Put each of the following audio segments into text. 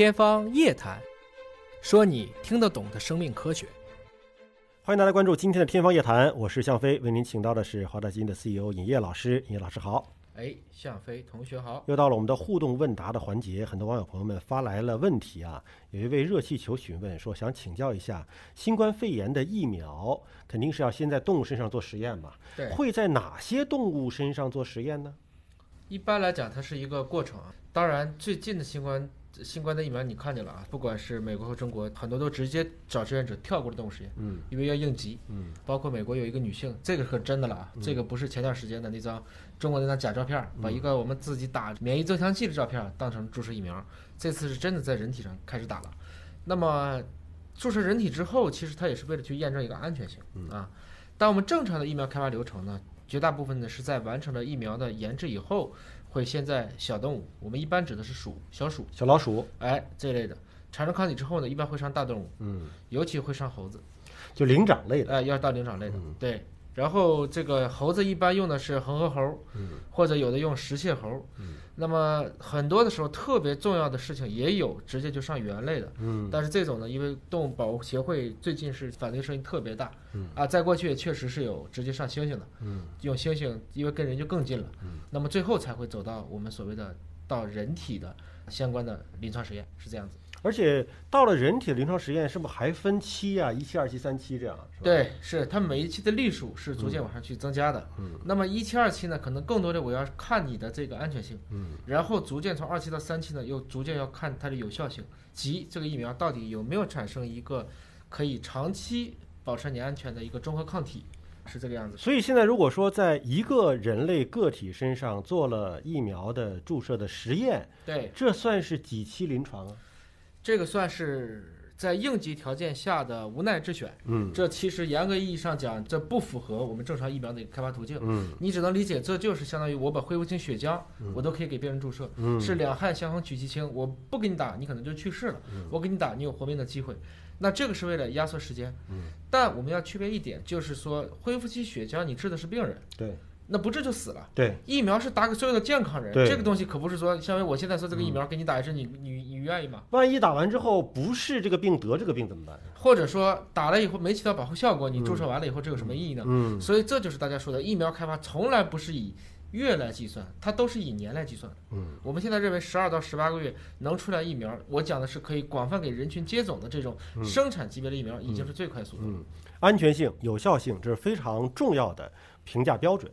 天方夜谭，说你听得懂的生命科学。欢迎大家关注今天的《天方夜谭》，我是向飞，为您请到的是华大基因的 CEO 尹烨老师。尹烨老师好，哎，向飞同学好。又到了我们的互动问答的环节，很多网友朋友们发来了问题啊。有一位热气球询问说，想请教一下，新冠肺炎的疫苗肯定是要先在动物身上做实验嘛？对，会在哪些动物身上做实验呢？一般来讲，它是一个过程啊。当然，最近的新冠新冠的疫苗你看见了啊，不管是美国和中国，很多都直接找志愿者跳过了动物实验，嗯因为要应急。嗯包括美国有一个女性，这个可真的了啊，这个不是前段时间的那张中国那张假照片，把一个我们自己打免疫增强剂的照片当成注射疫苗，这次是真的在人体上开始打了。那么注射人体之后，其实它也是为了去验证一个安全性啊。但我们正常的疫苗开发流程呢，绝大部分呢是在完成了疫苗的研制以后，会先在小动物，我们一般指的是鼠、小鼠，小老鼠，哎这类的产生抗体之后呢，一般会上大动物，嗯，尤其会上猴子。就灵长类的，哎，要到灵长类的，嗯对。然后这个猴子一般用的是恒河猴，嗯。或者有的用石蟹猴。嗯。那么很多的时候，特别重要的事情也有直接就上猿类的，嗯。但是这种呢，因为动物保护协会最近是反对声音特别大，嗯。啊，在过去也确实是有直接上猩猩的，嗯。用猩猩，因为跟人就更近了，嗯。那么最后才会走到我们所谓的到人体的相关的临床实验，是这样子。而且到了人体的临床实验，是不是还分期啊？一期、二期、三期这样？是吧，对，是它每一期的例数是逐渐往上去增加的。嗯那么一期、二期呢，可能更多的我要看你的这个安全性，嗯然后逐渐从二期到三期呢，又逐渐要看它的有效性，即这个疫苗到底有没有产生一个可以长期保持你安全的一个中和抗体，是这个样子。所以现在如果说在一个人类个体身上做了疫苗的注射的实验，对，这算是几期临床啊？这个算是在应急条件下的无奈之选。嗯这其实严格意义上讲，这不符合我们正常疫苗的一个开发途径。嗯你只能理解，这就是相当于我把恢复性血浆，我都可以给病人注射，嗯是两害相衡取其轻。我不给你打，你可能就去世了；嗯我给你打，你有活命的机会。那这个是为了压缩时间。嗯但我们要区别一点，就是说恢复期血浆你治的是病人，对那不治就死了。对，疫苗是打给所有的健康人，这个东西可不是说，像我现在说这个疫苗给你打一针，你你你愿意吗？万一打完之后不是这个病得这个病怎么办？或者说打了以后没起到保护效果，你注射完了以后这有什么意义呢？嗯所以这就是大家说的，疫苗开发从来不是以月来计算，它都是以年来计算的。嗯我们现在认为十二到十八个月能出来疫苗，我讲的是可以广泛给人群接种的这种生产级别的疫苗，已经是最快速的。嗯，安全性、有效性这是非常重要的评价标准。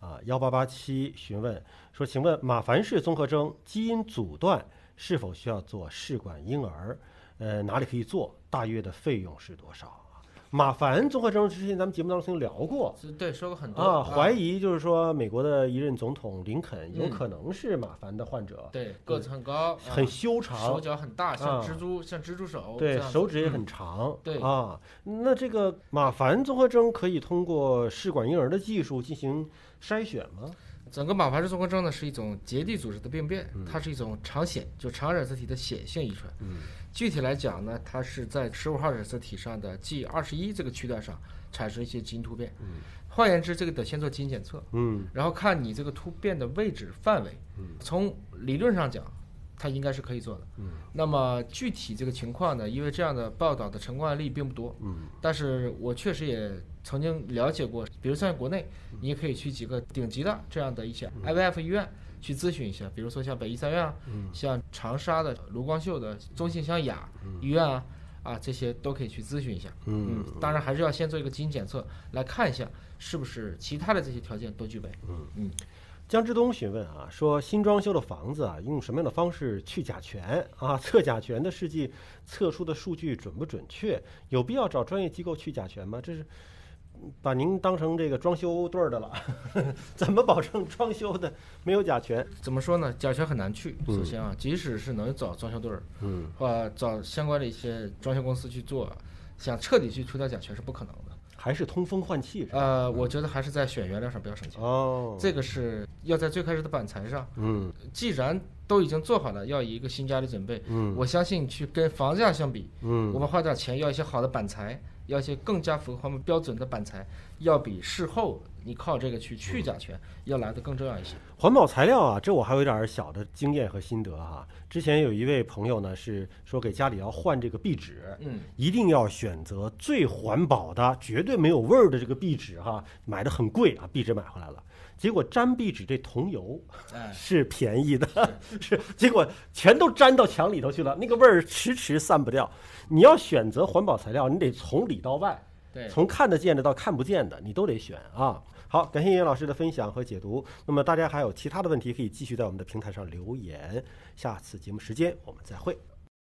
啊，幺八八七询问说，请问马凡氏综合征基因阻断是否需要做试管婴儿？呃，哪里可以做？大约的费用是多少？马凡综合征之前咱们节目当中曾经聊过。对，说过很多。啊，怀疑就是说美国的一任总统林肯有嗯可能是马凡的患者，对个子很高，很修长，手脚很大，像啊蜘蛛，像蜘蛛手，对手指也嗯。很长，对。啊。那这个马凡综合征可以通过试管婴儿的技术进行筛选吗？整个马凡氏综合征呢是一种结缔组织的病变，它是一种常显，就常染色体的显性遗传。嗯具体来讲呢，它是在十五号染色体上的 G 二十一这个区段上产生一些基因突变。换言之，这个得先做基因检测，嗯然后看你这个突变的位置范围。从理论上讲，它应该是可以做的。嗯。那么具体这个情况呢，因为这样的报道的成功案例并不多，嗯。但是我确实也曾经了解过，比如像国内，你也可以去几个顶级的这样的一些 IVF 医院去咨询一下，比如说像北医三院啊，像长沙的卢光秀的中信湘雅医院啊，啊这些都可以去咨询一下。嗯。当然还是要先做一个基因检测，来看一下是不是其他的这些条件都具备。江志东询问啊，说新装修的房子啊，用什么样的方式去甲醛啊？测甲醛的试剂测出的数据准不准确？有必要找专业机构去甲醛吗？这是把您当成这个装修队儿的了，怎么保证装修的没有甲醛？怎么说呢？甲醛很难去。首先啊，即使是能找装修队儿，嗯或找相关的一些装修公司去做，想彻底去除掉甲醛是不可能的。还是通风换气？呃，我觉得还是在选原料上比较省钱。哦，这个是要在最开始的板材上，嗯。既然都已经做好了，要以一个新家的准备，嗯。我相信去跟房价相比，嗯。我们花点钱要一些好的板材，要一些更加符合他们标准的板材，要比事后你靠这个去去甲醛要来的更重要一些。环保材料啊，这我还有一点儿小的经验和心得哈、之前有一位朋友呢是说给家里要换这个壁纸，嗯，一定要选择最环保的、绝对没有味儿的这个壁纸哈、买的很贵啊，壁纸买回来了。结果粘壁纸这桐油哎，是便宜的，是结果全都粘到墙里头去了，那个味儿迟迟散不掉。你要选择环保材料，你得从里到外，对，从看得见的到看不见的，你都得选啊。好，感谢叶老师的分享和解读。那么大家还有其他的问题，可以继续在我们的平台上留言。下次节目时间我们再会。